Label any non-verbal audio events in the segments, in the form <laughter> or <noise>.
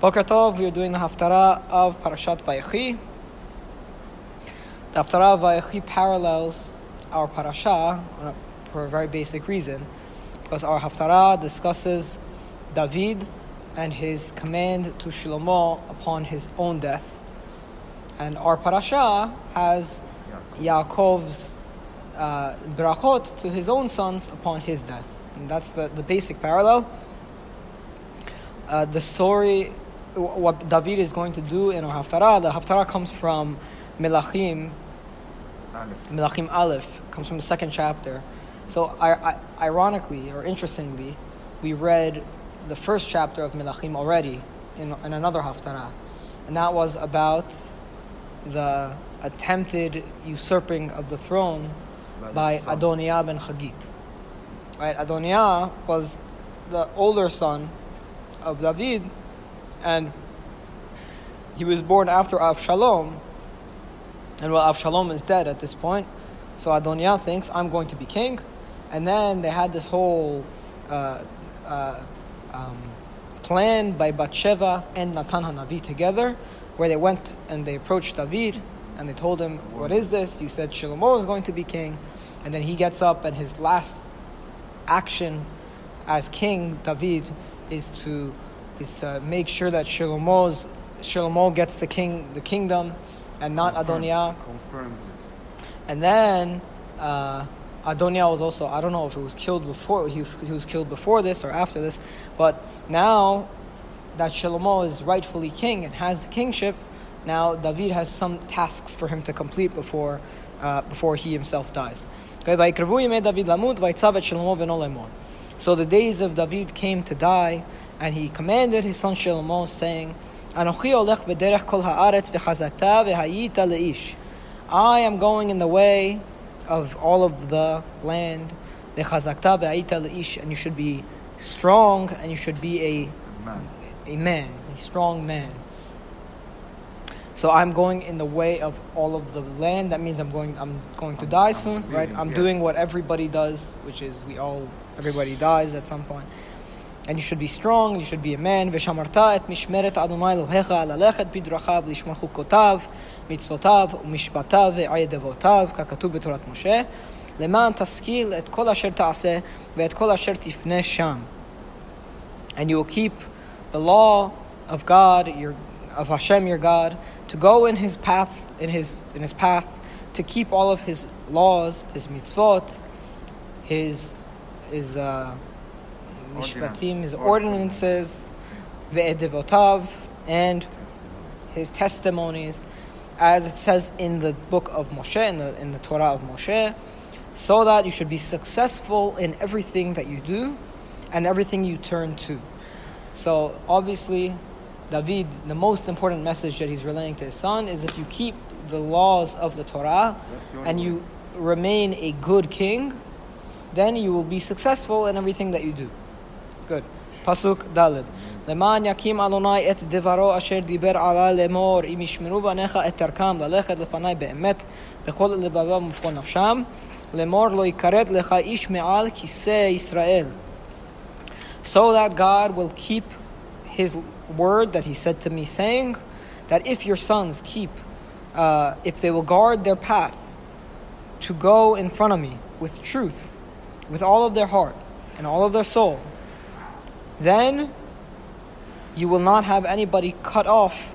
Boker Tov, we are doing the Haftarah of Parashat Vayechi. The Haftarah of Vayechi parallels our Parashah for a very basic reason, because our Haftarah discusses David and his command to Shlomo upon his own death. And our Parashah has Yaakov's uh, brachot to his own sons upon his death. And that's the, the basic parallel. Uh, the story, what David is going to do in our Haftarah, the Haftarah comes from Melachim, Melachim Aleph, comes from the second chapter. So, I, I, ironically or interestingly, we read the first chapter of Melachim already in, in another Haftarah. And that was about the attempted usurping of the throne by Adoniah ben Chagit. Right, Adoniah was the older son of David, and he was born after Avshalom. And well, Avshalom is dead at this point, so Adoniah thinks I'm going to be king. And then they had this whole uh, uh, um, plan by Bathsheba and Natan Hanavi together, where they went and they approached David and they told him, "What is this? You said Shlomo is going to be king." And then he gets up, and his last action as king, David, is to is to make sure that Shlomo's Shlomo gets the king the kingdom, and not confirms, Adoniah. Confirms it. And then uh, Adoniah was also I don't know if it was killed before he, he was killed before this or after this, but now that Shlomo is rightfully king and has the kingship, now David has some tasks for him to complete before uh, before he himself dies. So the days of David came to die, and he commanded his son Shlomo, saying, Anochi olech b'derech kol haaretz v'chazakta v'hayita le'ish. I am going in the way of all of the land, and you should be strong, and you should be a, a man, a strong man. So I'm going in the way of all of the land. That means I'm going. I'm going to die soon, right? I'm doing what everybody does, which is we all. Everybody dies at some point And you should be strong. You should be a man. ושמרת את משמרת אדוני אלוהיך ללכת בדרכיו לשמור חוקותיו, מצוותיו ומשפטיו ועדבותיו, ככתוב בתורת משה, למען תשכיל את כל אשר תעשה ואת כל אשר תפנה שם. And you will keep the law of God, your of Hashem your God, to go in his path, in his in his path, to keep all of his laws, his mitzvot, his his uh, mishpatim, his ordinances, ve'edevotav, and his testimonies, as it says in the book of Moshe, in the in the Torah of Moshe, so that you should be successful in everything that you do and everything you turn to. So obviously David, the most important message that he's relaying to his son is if you keep the laws of the Torah and you remain a good king, then you will be successful in everything that you do Good. Pasuk Dalid. למען יקים אדוני את דברו אשר דיבר עלי לאמור אם ישמרו בניך את דרכם ללכת לפני באמת בכל לבבם ובכל נפשם לאמור לא יכרת לך איש מעל כיסא ישראל so that God will keep his word that he said to me, saying that if your sons keep, uh, if they will guard their path to go in front of me with truth, with all of their heart and all of their soul, then you will not have anybody cut off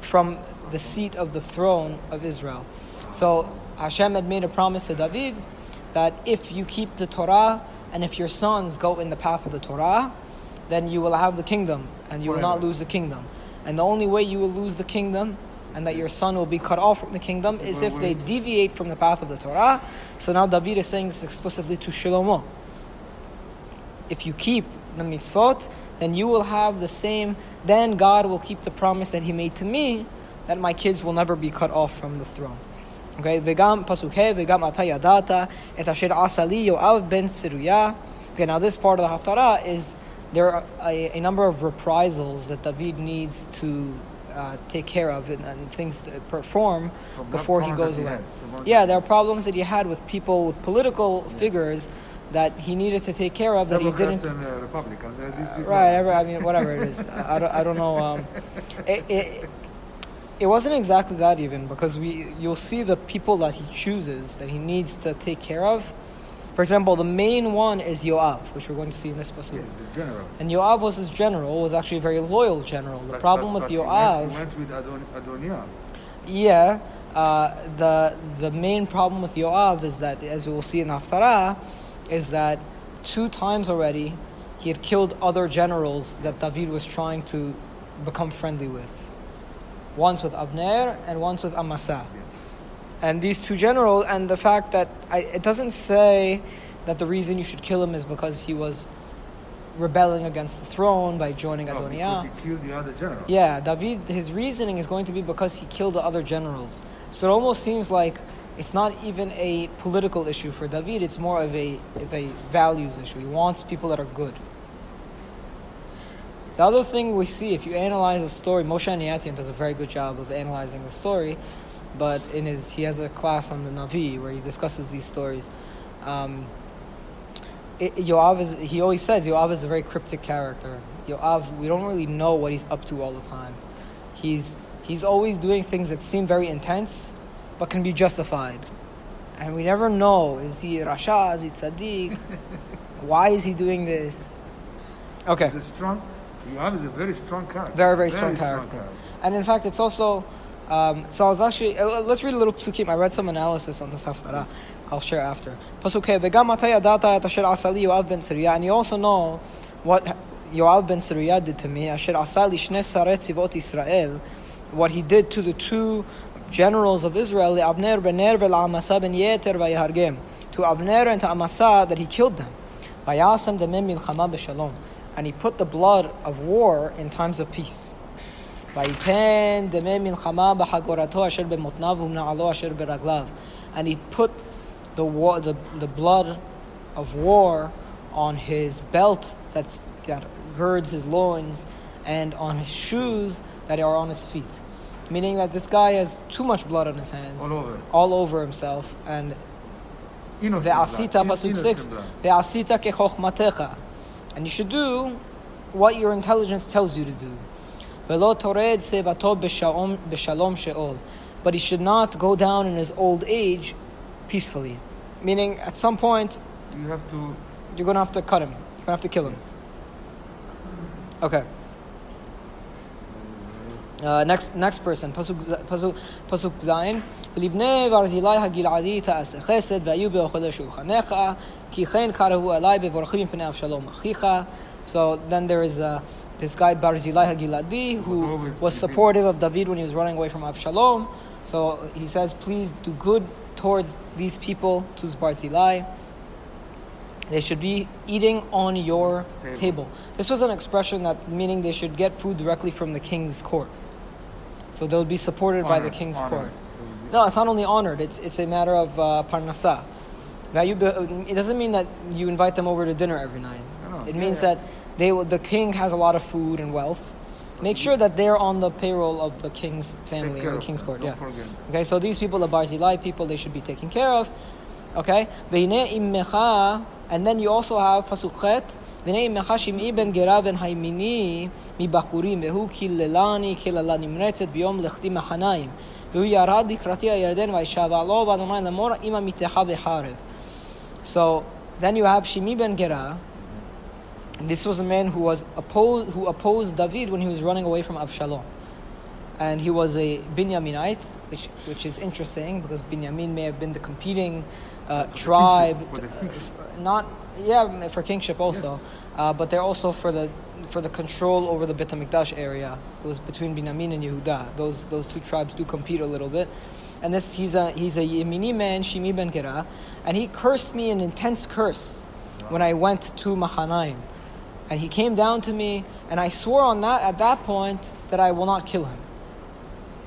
from the seat of the throne of Israel. So Hashem had made a promise to David that if you keep the Torah and if your sons go in the path of the Torah, then you will have the kingdom and you will not lose the kingdom. And the only way you will lose the kingdom and that your son will be cut off from the kingdom is if they deviate from the path of the Torah. So now David is saying this explicitly to Shlomo. If you keep the mitzvot, then you will have the same, then God will keep the promise that He made to me that my kids will never be cut off from the throne. Okay, Vegam Vegam Atayadata, et Asher Asali Yoav ben Tzruya. Okay, now this part of the Haftarah is there are a, a number of reprisals that David needs to uh, take care of and, and things to perform before he goes away. Yeah, there are problems that he had with people, with political yes. figures that he needed to take care of that he didn't. and uh, Republicans. uh. Right, I mean, whatever it is. I, <laughs> I don't, I don't know. Um, it, it, it wasn't exactly that even because we you'll see the people that he chooses that he needs to take care of. For example, the main one is Yoav, which we're going to see in this pasuk. Yes, this general. And Yoav was his general, was actually a very loyal general. The But- problem but- with but he Yoav, went, he went with Adon, Adoniah. yeah, uh, the the main problem with Yoav is that, as we'll see in Haftarah, is that two times already he had killed other generals that David was trying to become friendly with. Once with Abner and once with Amasa. Yes. And these two generals, and the fact that I, it doesn't say that the reason you should kill him is because he was rebelling against the throne by joining oh, No, Adoniah. because he killed the other general. Yeah, David, his reasoning is going to be because he killed the other generals. So it almost seems like it's not even a political issue for David, it's more of a, of a values issue. He wants people that are good. The other thing we see, if you analyze the story, Moshe Niatian does a very good job of analyzing the story, but in his he has a class on the Navi where he discusses these stories. Um, it, Yoav is he always says Yoav is a very cryptic character. Yoav, we don't really know what he's up to all the time. He's he's always doing things that seem very intense, but can be justified, and we never know is he Rasha, is he tzaddik? <laughs> Why is he doing this? Okay. He's a strong. Yoav is a very strong character. Very, very strong character. And in fact, it's also. Um, so I was actually. uh, Let's read a little psukim. I read some analysis on this haftarah. I'll share after. Pasuk Hey, "V'gam ata yadata et asher asali Yoav ben Tzruya." And you also know what Yoav ben Tzruya did to me. Asher asali shne saret Israel. What he did to the two generals of Israel, Abner ben Ner Amasa ben Yeter vayahargem, to Abner and to Amasa that he killed them. Vayasam demim milchama b'shalom. And he put the blood of war in times of peace. Vayipen demim milchama b'hagorato asher b'motnav u'mna'alo asher b'raglav. And he put the, war, the, the blood of war on his belt that's, that girds his loins and on his shoes that are on his feet. Meaning that this guy has too much blood on his hands. All over. All over himself. And Innocent Ve'asita, pasuk Innocent 6. blood. Ve'asita kechochmatecha. And you should do what your intelligence tells you to do. Ve'lo tored sevato b'shalom b'shalom she'ol. But he should not go down in his old age peacefully. Meaning, at some point, You have to. you're going to have to cut him. You're going to have to kill him. Okay. Uh, next next person pasuk pasuk pasuk zayin hagiladi taase chesed ki chen karahu alai bevorachim pnei avshalom achicha. So then there is uh, this guy Barzilai Hagiladi who was, was supportive of David when he was running away from Avshalom. So he says, please do good towards these people, to Barzilai. They should be eating on your table. table. This was an expression that meaning they should get food directly from the king's court. So they'll be supported honored, by the king's honored. court. No, it's not only honored, it's, it's a matter of uh, parnasa. Now, you, it doesn't mean that you invite them over to dinner every night. It yeah, means yeah. that they will, the king has a lot of food and wealth. Make sure that they're on the payroll of the king's family or the king's court. yeah. Forget. Okay, so these people, the Barzilai people, they should be taken care of. Okay, and then you also have pasukhet ח' והנה אמך שמעי בן גרה בן הימיני מבחורים והוא קיללני קללה נמרצת ביום לכתי מחניים והוא ירד לקראתי הירדן וישבע לו באדוני לאמור אם עמיתך בחרב. So then you have Shimi ben Gera. This was a man who was opposed, who opposed David when he was running away from Avshalom and he was a Binyaminite, which which is interesting because Binyamin may have been the competing uh, For the tribe, kingship, for the uh, kingship. not yeah for kingship also, Yes. uh, but they're also for the for the control over the Bet Hamikdash area. It was between Binyamin and Yehuda. Those those two tribes do compete a little bit, and this he's a he's a Yemini man, Shimi ben Gera, and he cursed me an intense curse when I went to Machanaim. And he came down to me, and I swore on that at that point that I will not kill him.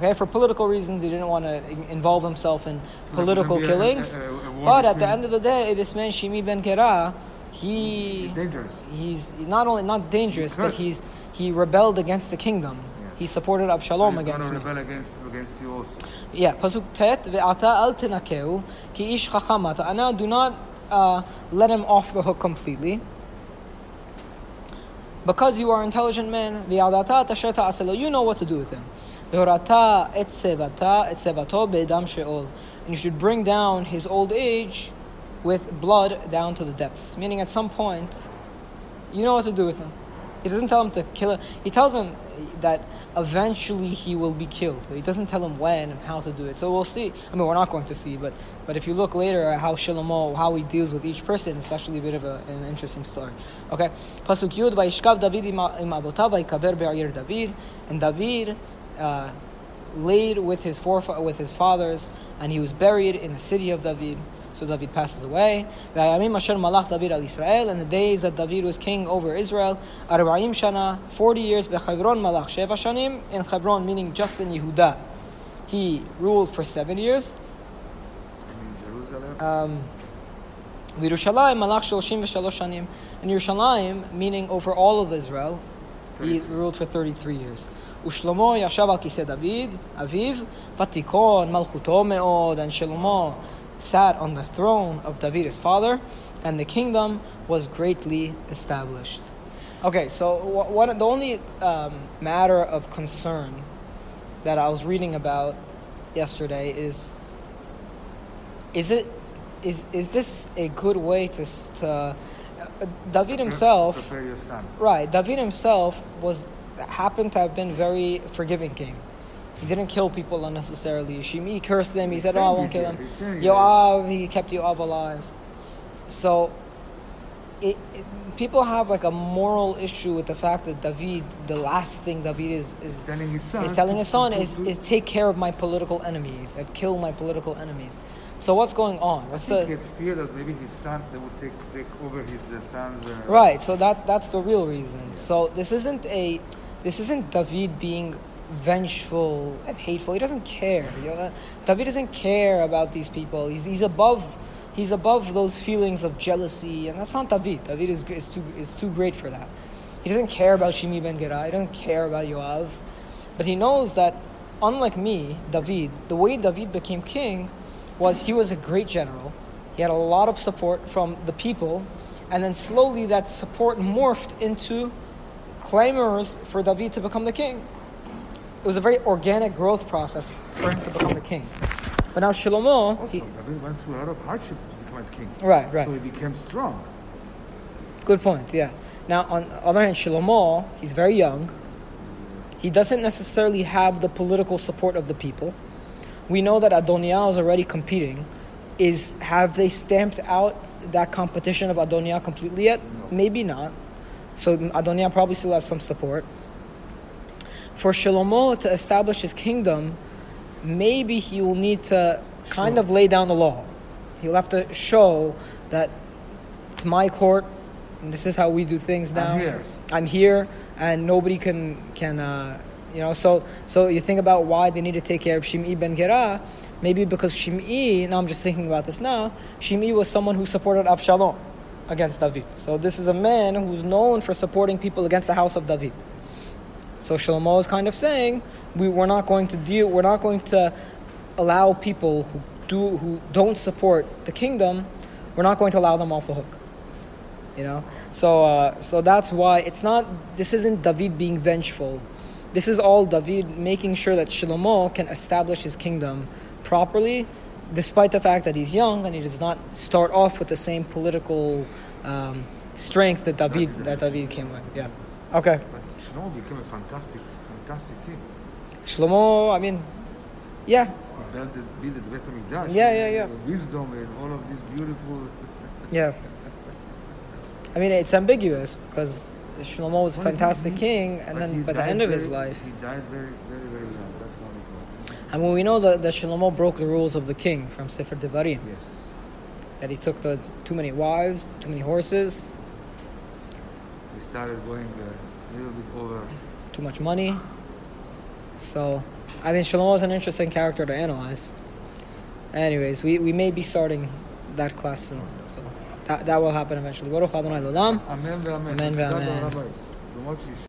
Okay, for political reasons, he didn't want to involve himself in so political killings. A, a, a but at the end of the day, this man Shimi ben Gera, he he's dangerous. He's not only not dangerous, he's but he's he rebelled against the kingdom. He supported Avshalom so against me. Against, against you also. Yeah, pasuk tet ve'ata tenakeu ki ish chachamata. Do not uh, let him off the hook completely because you are intelligent men, you know what to do with him. And you should bring down his old age with blood down to the depths. Meaning, at some point, you know what to do with him. He doesn't tell him to kill him. He tells him that eventually he will be killed, but he doesn't tell him when and how to do it. So we'll see. I mean, we're not going to see, but but if you look later at how Shlomo, how he deals with each person, it's actually a bit of a, an interesting story. Okay, pasuk Yud, David David, and David uh, laid with his foref- with his fathers, and he was buried in the city of David. So David passes away. David al Israel in the days that David was king over Israel, Arba'im Shana, 40 years, Bechavron Malach Sheva Shanim, in Hebron, meaning just in Yehuda. He ruled for seven years. Um, Yerushalayim, Malach Shalshim And Yerushalayim, meaning over all of Israel, he 33. ruled for 33 years. ושלמה ישב על כיסא דוד, אביו, ותיכון מלכותו מאוד, and Shlomo sat on the throne of David his father, and the kingdom was greatly established. Okay, so wh- what the only um, matter of concern that I was reading about yesterday is is it is is this a good way to s- to uh, David himself prepare your son. right David himself was happened to have been very forgiving king he didn't kill people unnecessarily Shimi cursed him he He's said oh I won't kill here. him He's saying it Yoav ah, he kept Yoav alive so it, it- people have like a moral issue with the fact that David the last thing David is is Telling his son. He's telling his son is, is take care of my political enemies and kill my political enemies. So what's going on? I What's think he the had fear that maybe his son they would take take over his uh, son's. Uh, right? So that that's the real reason. So this isn't a this isn't David being vengeful and hateful. He doesn't care. You know? David doesn't care about these people. He's he's above he's above those feelings of jealousy, and that's not David. David is is too is too great for that. He doesn't care about Shimi ben Gera. He doesn't care about Yoav, but he knows that unlike me, David, the way David became king was he was a great general. He had a lot of support from the people, and then slowly that support morphed into clamors for David to become the king. It was a very organic growth process for him to become the king. But now Shlomo, Also, he, David went through a lot of hardship to become a king. Right, right. So he became strong. Good point, yeah. Now, on the other hand, Shlomo, he's very young. He doesn't necessarily have the political support of the people. We know that Adoniah is already competing. Is have they stamped out that competition of Adoniah completely yet? No. Maybe not. So Adoniah probably still has some support. For Shlomo to establish his kingdom, maybe he will need to kind of lay down the law. He'll have to show that it's my court, and this is how we do things now. I'm here. I'm here, and nobody can can uh, you know. So so you think about why they need to take care of Shim'i ben Gera, maybe because Shim'i, Now I'm just thinking about this now. Shim'i was someone who supported Avshalom against David. So this is a man who's known for supporting people against the house of David. So Shlomo is kind of saying we we're not going to deal. We're not going to allow people who do who don't support the kingdom. We're not going to allow them off the hook. You know, so uh, so that's why it's not. This isn't David being vengeful. This is all David making sure that Shlomo can establish his kingdom properly, despite the fact that he's young and he does not start off with the same political um, strength that David that David came with. Yeah. Okay. But Shlomo became a fantastic, fantastic king. Shlomo, I mean, yeah, He built the, built the Beit HaMikdash. Yeah, yeah, yeah. Wisdom and all of these beautiful. yeah. <laughs> I mean, it's ambiguous because Shlomo was a fantastic king, and but then by the end of his life, He died very, very, very young. That's the only problem. I mean, we know that, that Shlomo broke the rules of the king from Sefer Devarim. Yes. That he took the too many wives, too many horses, He started going uh, a little bit over. too much money. So, I mean, Shlomo is an interesting character to analyze. Anyways, we, we may be starting that class soon. So, that, will happen eventually. Amen. Amen. Amen.